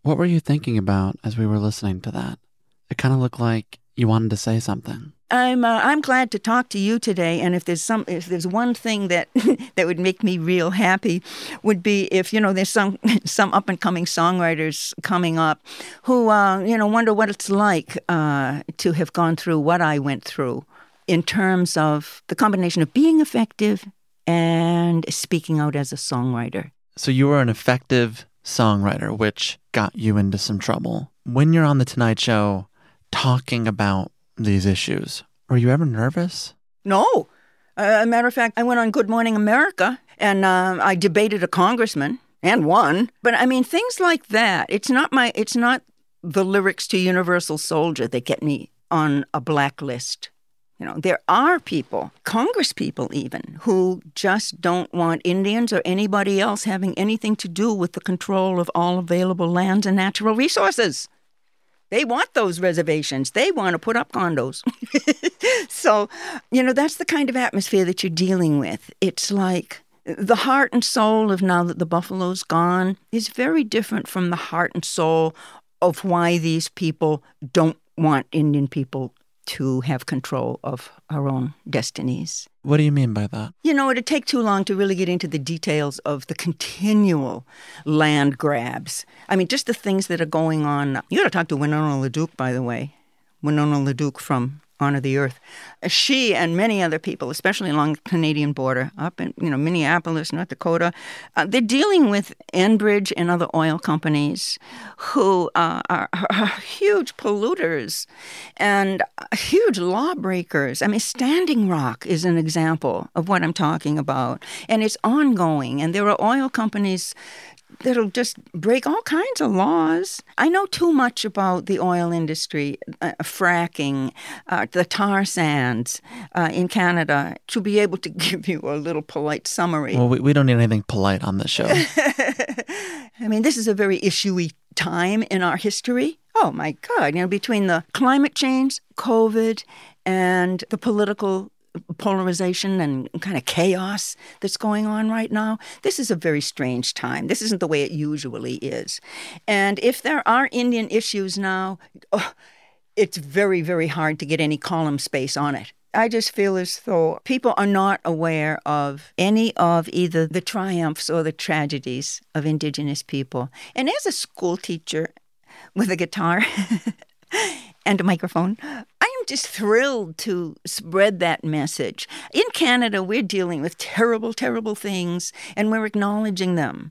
What were you thinking about as we were listening to that? It kind of looked like you wanted to say something. I'm uh, I'm glad to talk to you today. And if there's some if there's one thing that that would make me real happy, would be if you know there's some some up and coming songwriters coming up who uh, you know wonder what it's like uh, to have gone through what I went through in terms of the combination of being effective and speaking out as a songwriter. So you were an effective songwriter, which got you into some trouble. When you're on the Tonight Show talking about these issues. Were you ever nervous? No. Uh, a matter of fact, I went on Good Morning America and uh, I debated a congressman and won. But I mean, things like that. It's not my. It's not the lyrics to Universal Soldier that get me on a blacklist. You know, there are people, Congress people even, who just don't want Indians or anybody else having anything to do with the control of all available lands and natural resources. They want those reservations. They want to put up condos. so, you know, that's the kind of atmosphere that you're dealing with. It's like the heart and soul of now that the buffalo's gone is very different from the heart and soul of why these people don't want Indian people to have control of our own destinies. What do you mean by that? You know, it'd take too long to really get into the details of the continual land grabs. I mean, just the things that are going on. You got to talk to Winona LaDuke, by the way. Winona LaDuke from Honor the Earth. She and many other people, especially along the Canadian border, up in you know Minneapolis, North Dakota, uh, they're dealing with Enbridge and other oil companies who uh, are, are, huge polluters and huge lawbreakers. I mean, Standing Rock is an example of what I'm talking about, and it's ongoing. And there are oil companies that'll just break all kinds of laws. I know too much about the oil industry, uh, fracking, uh, the tar sands uh, in Canada to be able to give you a little polite summary. Well, we, we don't need anything polite on this show. I mean, this is a very issuey time in our history. Oh my God, you know, between the climate change, COVID, and the political polarization and kind of chaos that's going on right now. This is a very strange time. This isn't the way it usually is. And if there are Indian issues now, oh, it's very, very hard to get any column space on it. I just feel as though people are not aware of any of either the triumphs or the tragedies of Indigenous people. And as a school teacher with a guitar and a microphone, I'm just thrilled to spread that message. In Canada, we're dealing with terrible, terrible things, and we're acknowledging them.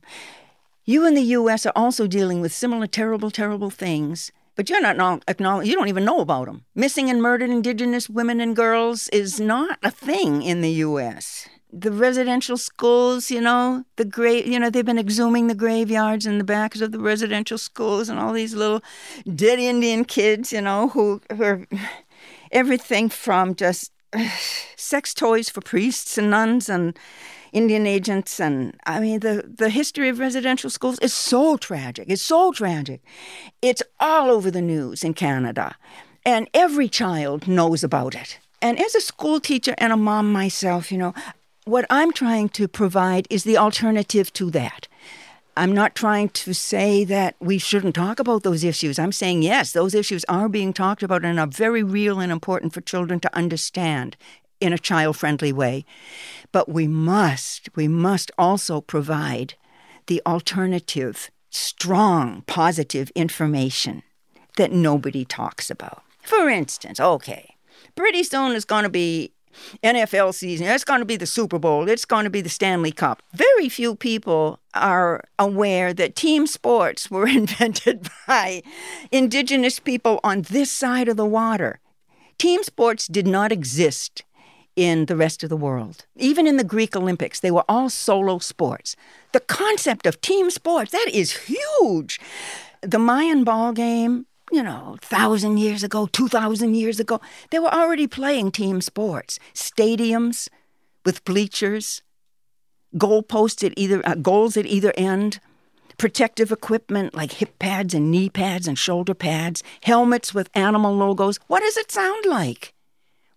You in the U.S. are also dealing with similar terrible, terrible things, but you're not acknowledge. You don't even know about them. Missing and murdered Indigenous women and girls is not a thing in the U.S the residential schools, you know, the grave, you know, they've been exhuming the graveyards and the backs of the residential schools and all these little dead Indian kids, you know, who are everything from just sex toys for priests and nuns and Indian agents, and I mean, the, the history of residential schools is so tragic. It's so tragic. It's all over the news in Canada, and every child knows about it. And as a school teacher and a mom myself, you know, what I'm trying to provide is the alternative to that. I'm not trying to say that we shouldn't talk about those issues. I'm saying, yes, those issues are being talked about and are very real and important for children to understand in a child friendly way. But we must, we must also provide the alternative, strong, positive information that nobody talks about. For instance, okay, pretty soon is going to be NFL season. It's going to be the Super Bowl. It's going to be the Stanley Cup. Very few people are aware that team sports were invented by indigenous people on this side of the water. Team sports did not exist in the rest of the world. Even in the Greek Olympics, they were all solo sports. The concept of team sports, that is huge. The Mayan ball game, you know, thousand years ago, two thousand years ago, they were already playing team sports. Stadiums with bleachers, goalposts at either uh, goals at either end, protective equipment like hip pads and knee pads and shoulder pads, helmets with animal logos. What does it sound like?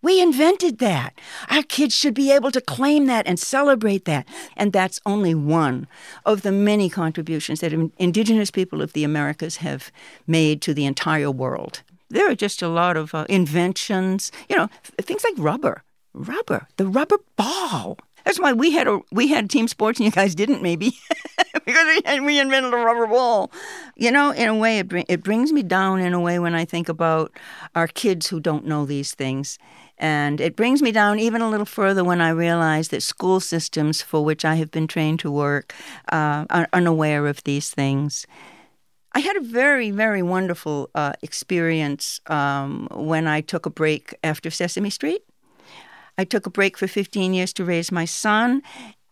We invented that. Our kids should be able to claim that and celebrate that. And that's only one of the many contributions that Indigenous people of the Americas have made to the entire world. There are just a lot of uh, inventions, you know, things like rubber, rubber, the rubber ball. That's why we had a we had team sports and you guys didn't maybe because we invented a rubber ball. You know, in a way, it it brings me down in a way when I think about our kids who don't know these things, and it brings me down even a little further when I realize that school systems for which I have been trained to work uh, are unaware of these things. I had a very, very wonderful uh, experience um, when I took a break after Sesame Street. I took a break for 15 years to raise my son.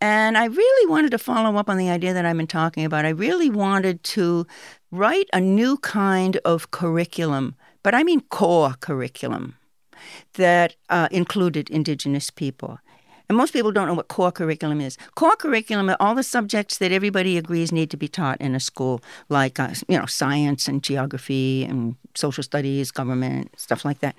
And I really wanted to follow up on the idea that I've been talking about. I really wanted to write a new kind of curriculum, but I mean core curriculum that uh, included Indigenous people. And most people don't know what core curriculum is. Core curriculum are all the subjects that everybody agrees need to be taught in a school, like uh, you know science and geography and social studies, government, stuff like that.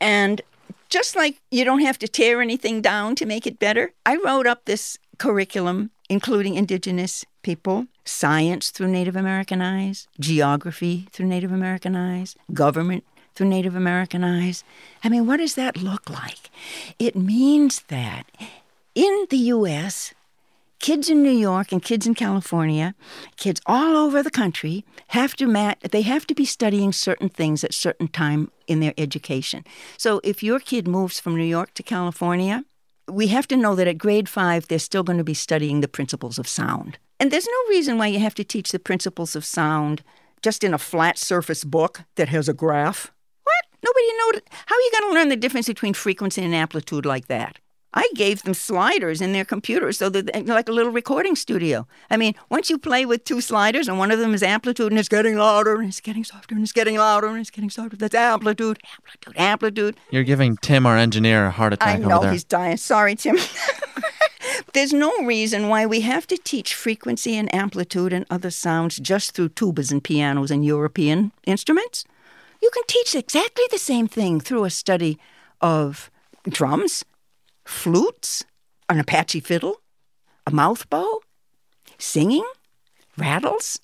And just like you don't have to tear anything down to make it better, I wrote up this curriculum including Indigenous people, science through Native American eyes, geography through Native American eyes, government through Native American eyes. I mean, what does that look like? It means that in the U.S., kids in New York and kids in California, kids all over the country have to mat they have to be studying certain things at certain time in their education. So if your kid moves from New York to California, we have to know that at grade 5 they're still going to be studying the principles of sound. And there's no reason why you have to teach the principles of sound just in a flat surface book that has a graph. What? Nobody knows. How are you going to learn the difference between frequency and amplitude like that? I gave them sliders in their computer so that like a little recording studio. I mean, once you play with two sliders and one of them is amplitude and it's getting louder and it's getting softer and it's getting louder and it's getting softer, that's amplitude, amplitude, amplitude. You're giving Tim, our engineer, a heart attack I know over there. he's dying. Sorry, Tim. There's no reason why we have to teach frequency and amplitude and other sounds just through tubas and pianos and European instruments. You can teach exactly the same thing through a study of drums, flutes, an Apache fiddle, a mouth bow, singing, rattles.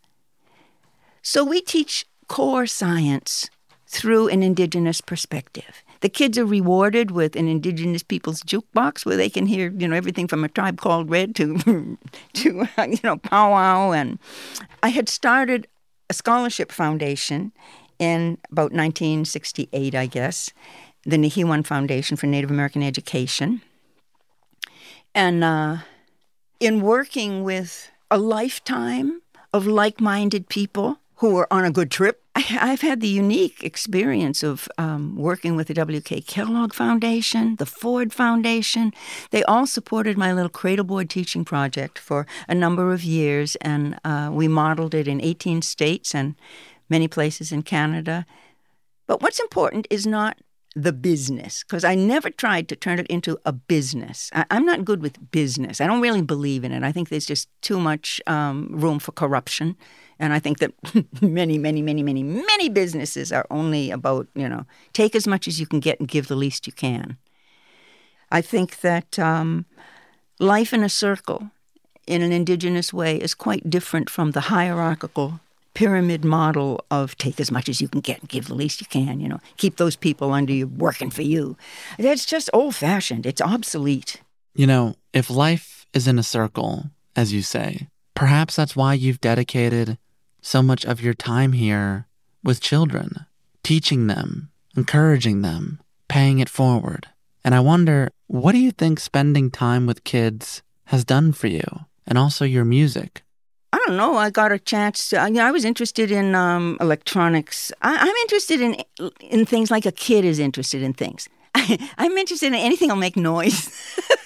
So we teach core science through an indigenous perspective. The kids are rewarded with an indigenous people's jukebox where they can hear, you know, everything from a tribe called Red to, to you know, powwow. And I had started a scholarship foundation in about 1968, I guess, the Nihewan Foundation for Native American Education. And uh, in working with a lifetime of like minded people who are on a good trip, I, have had the unique experience of um, working with the W.K. Kellogg Foundation, the Ford Foundation. They all supported my little cradleboard teaching project for a number of years, and uh, we modeled it in 18 states and many places in Canada. But what's important is not the business because I never tried to turn it into a business. I, am not good with business. I don't really believe in it. I think there's just too much um, room for corruption. And I think that many, many, many, many, many businesses are only about, you know, take as much as you can get and give the least you can. I think that um, life in a circle in an indigenous way is quite different from the hierarchical pyramid model of take as much as you can get and give the least you can, you know, keep those people under you working for you. That's just old fashioned. It's obsolete. You know, if life is in a circle, as you say, perhaps that's why you've dedicated so much of your time here with children, teaching them, encouraging them, paying it forward. And I wonder, what do you think spending time with kids has done for you and also your music? I don't know. I got a chance. To, you know, I was interested in um, electronics. I, I'm interested in in things like a kid is interested in things. I'm interested in anything that'll make noise.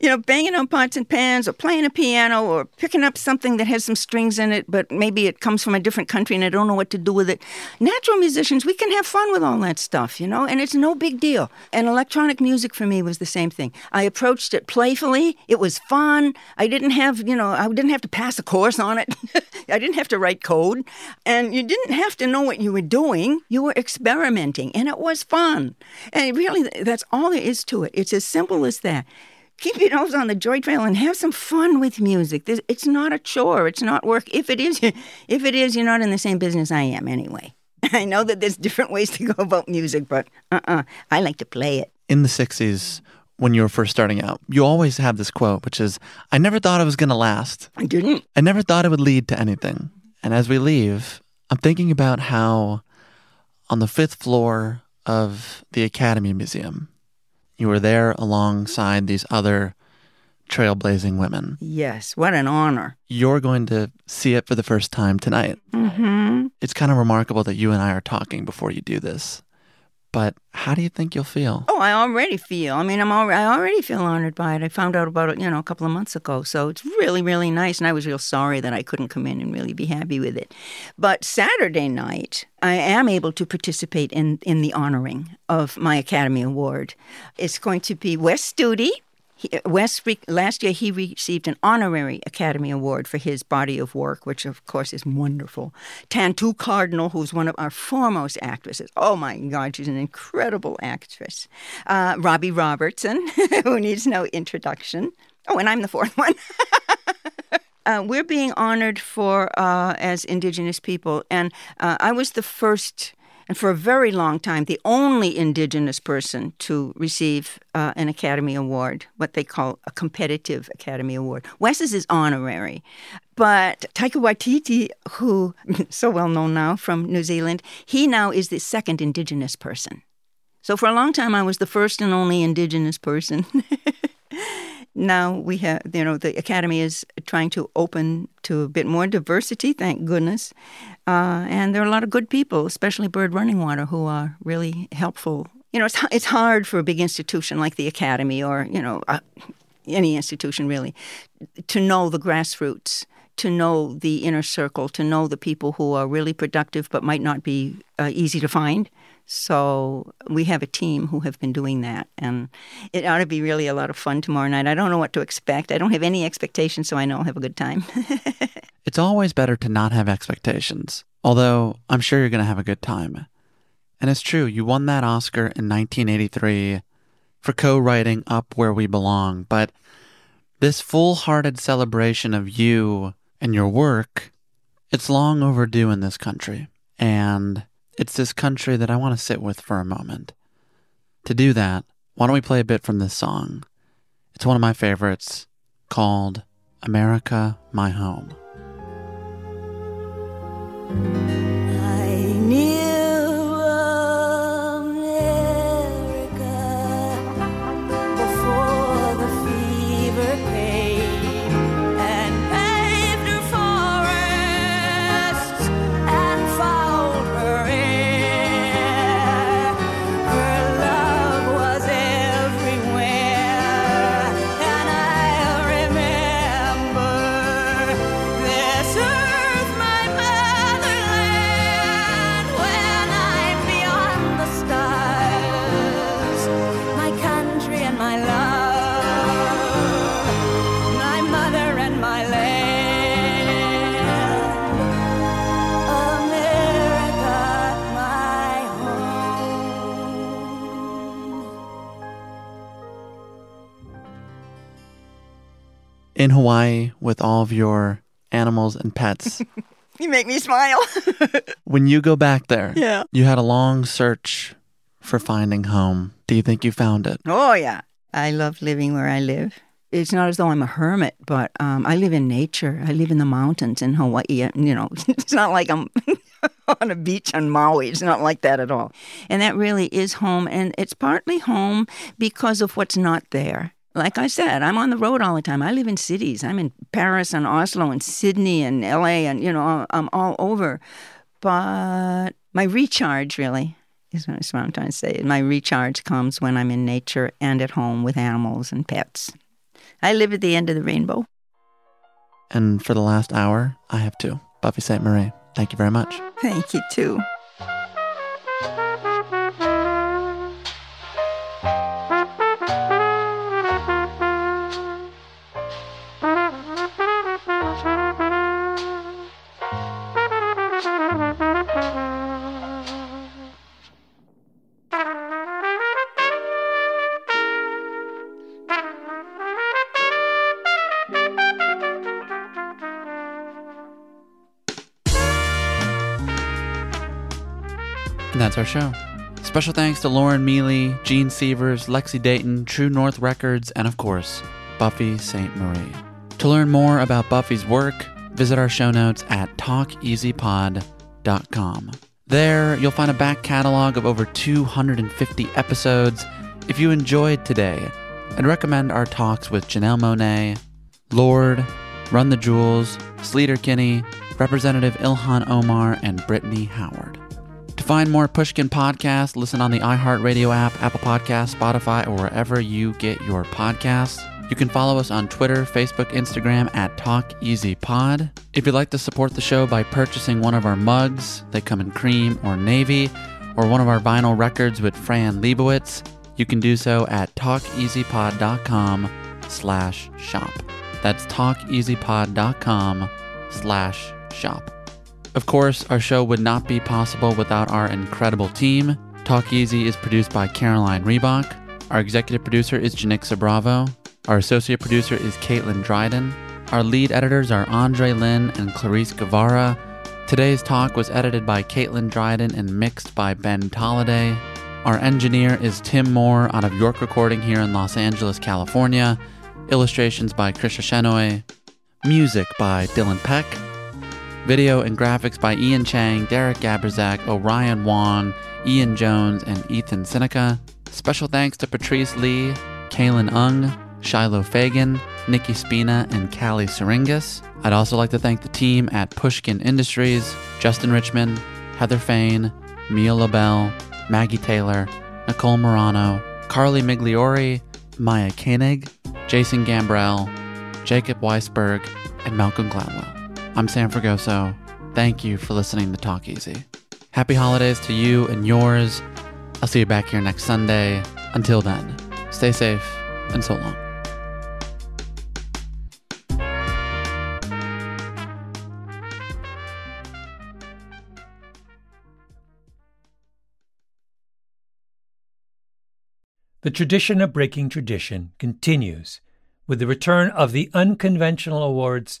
you know, banging on pots and pans or playing a piano or picking up something that has some strings in it, but maybe it comes from a different country and I don't know what to do with it. Natural musicians, we can have fun with all that stuff, you know, and it's no big deal. And electronic music for me was the same thing. I approached it playfully. It was fun. I didn't have, you know, I didn't have to pass a course on it. I didn't have to write code. And you didn't have to know what you were doing. You were experimenting and it was fun. And really, that's all there is to it. It's as simple as that. Keep your nose on the joy trail and have some fun with music. It's not a chore. It's not work. If it is, if it is, you're not in the same business I am anyway. I know that there's different ways to go about music, but uh-uh, I like to play it. In the '60s, when you were first starting out, you always have this quote, which is, "I never thought it was going to last. I didn't. I never thought it would lead to anything." And as we leave, I'm thinking about how on the fifth floor of the Academy Museum. You were there alongside these other trailblazing women. Yes, what an honor. You're going to see it for the first time tonight. Mm-hmm. It's kind of remarkable that you and I are talking before you do this. But how do you think you'll feel? Oh, I already feel. I mean, I'm already, I already feel honored by it. I found out about it, you know, a couple of months ago. So it's really, really nice. And I was real sorry that I couldn't come in and really be happy with it. But Saturday night, I am able to participate in, in the honoring of my Academy Award. It's going to be Wes Studi, he, Wes last year he received an honorary Academy Award for his body of work, which of course is wonderful. Tantoo Cardinal, who's one of our foremost actresses. Oh my God, she's an incredible actress. Uh, Robbie Robertson, who needs no introduction. Oh, and I'm the fourth one. Uh, we're being honored for uh, as Indigenous people, and uh, I was the first and for a very long time, the only Indigenous person to receive uh, an Academy Award, what they call a competitive Academy Award. Wes's is honorary. But Taika Waititi, who so well known now from New Zealand, he now is the second Indigenous person. So for a long time, I was the first and only Indigenous person. now we have, you know, the Academy is trying to open to a bit more diversity, thank goodness. Uh, and there are a lot of good people, especially Bird Running Water, who are really helpful. You know, it's, it's hard for a big institution like the Academy or, you know, uh, any institution really, to know the grassroots to know the inner circle, to know the people who are really productive but might not be uh, easy to find. So we have a team who have been doing that, and it ought to be really a lot of fun tomorrow night. I don't know what to expect. I don't have any expectations, so I know I'll have a good time. it's always better to not have expectations, although I'm sure you're going to have a good time. And it's true, you won that Oscar in 1983 for co writing Up Where We Belong, but this full hearted celebration of you and your work, it's long overdue in this country. And it's this country that I want to sit with for a moment. To do that, why don't we play a bit from this song? It's one of my favorites called America My Home. In Hawaii with all of your animals and pets. You make me smile. when you go back there, Yeah. you had a long search for finding home. Do you think you found it? oh, yeah. I love living where I live. It's not as though I'm a hermit, but um, I live in nature. I live in the mountains in Hawaii. You know, it's not like I'm on a beach on Maui. It's not like that at all. And that really is home. And it's partly home because of what's not there. Like I said, I'm on the road all the time. I live in cities. I'm in Paris and Oslo and Sydney and LA and, you know, I'm all over. But my recharge really is what I'm trying to say. My recharge comes when I'm in nature and at home with animals and pets. I live at the end of the rainbow. And for the last hour, I have two. Buffy Sainte-Marie, thank you very much. Thank you, too. Our show. Special thanks to Lauren Mealy, Gene Sievers, Lexi Dayton, True North Records, and of course, Buffy Sainte-Marie. To learn more about Buffy's work, visit our show notes at talkeasypod.com. There, you'll find a back catalog of over 250 episodes. If you enjoyed today, I'd recommend our talks with Janelle Monáe, Lorde, Run the Jewels, Sleater Kinney, Representative Ilhan Omar, and Brittany Howard. To find more Pushkin podcasts, listen on the iHeartRadio app, Apple Podcasts, Spotify, or wherever you get your podcasts. You can follow us on Twitter, Facebook, Instagram at TalkEasyPod. If you'd like to support the show by purchasing one of our mugs, they come in cream or navy, or one of our vinyl records with Fran Lebowitz, you can do so at talkeasypod.com slash shop. That's talkeasypod.com slash shop. Of course, our show would not be possible without our incredible team. Talk Easy is produced by Caroline Reebok. Our executive producer is Janicza Bravo. Our associate producer is Caitlin Dryden. Our lead editors are Andre Lynn and Clarice Guevara. Today's talk was edited by Caitlin Dryden and mixed by Ben Tolliday. Our engineer is Tim Moore out of York Recording here in Los Angeles, California. Illustrations by Krisha Shenoy. Music by Dylan Peck. Video and graphics by Ian Chang, Derek Gabrizak, Orion Wong, Ian Jones, and Ethan Seneca. Special thanks to Patrice Lee, Kaylin Ung, Shiloh Fagan, Nikki Spina, and Callie Syringas. I'd also like to thank the team at Pushkin Industries, Justin Richmond, Heather Fain, Mia Lobel, Maggie Taylor, Nicole Morano, Carly Migliori, Maya Koenig, Jason Gambrell, Jacob Weisberg, and Malcolm Gladwell. I'm Sam Fragoso. Thank you for listening to Talk Easy. Happy holidays to you and yours. I'll see you back here next Sunday. Until then, stay safe and so long. The tradition of breaking tradition continues with the return of the unconventional awards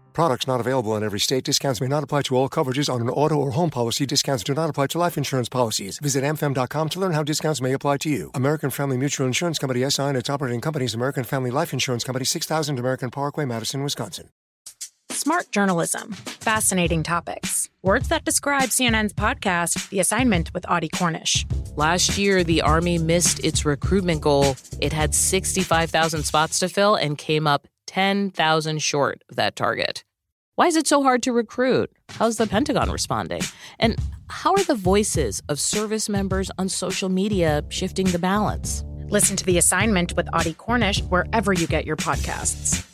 Products not available in every state. Discounts may not apply to all coverages on an auto or home policy. Discounts do not apply to life insurance policies. Visit amfam.com to learn how discounts may apply to you. American Family Mutual Insurance Company SI and its operating companies American Family Life Insurance Company 6000 American Parkway, Madison, Wisconsin. Smart journalism. Fascinating topics. Words that describe CNN's podcast, The Assignment with Audie Cornish. Last year, the Army missed its recruitment goal. It had 65,000 spots to fill and came up 10,000 short of that target. Why is it so hard to recruit? How's the Pentagon responding? And how are the voices of service members on social media shifting the balance? Listen to the assignment with Audie Cornish wherever you get your podcasts.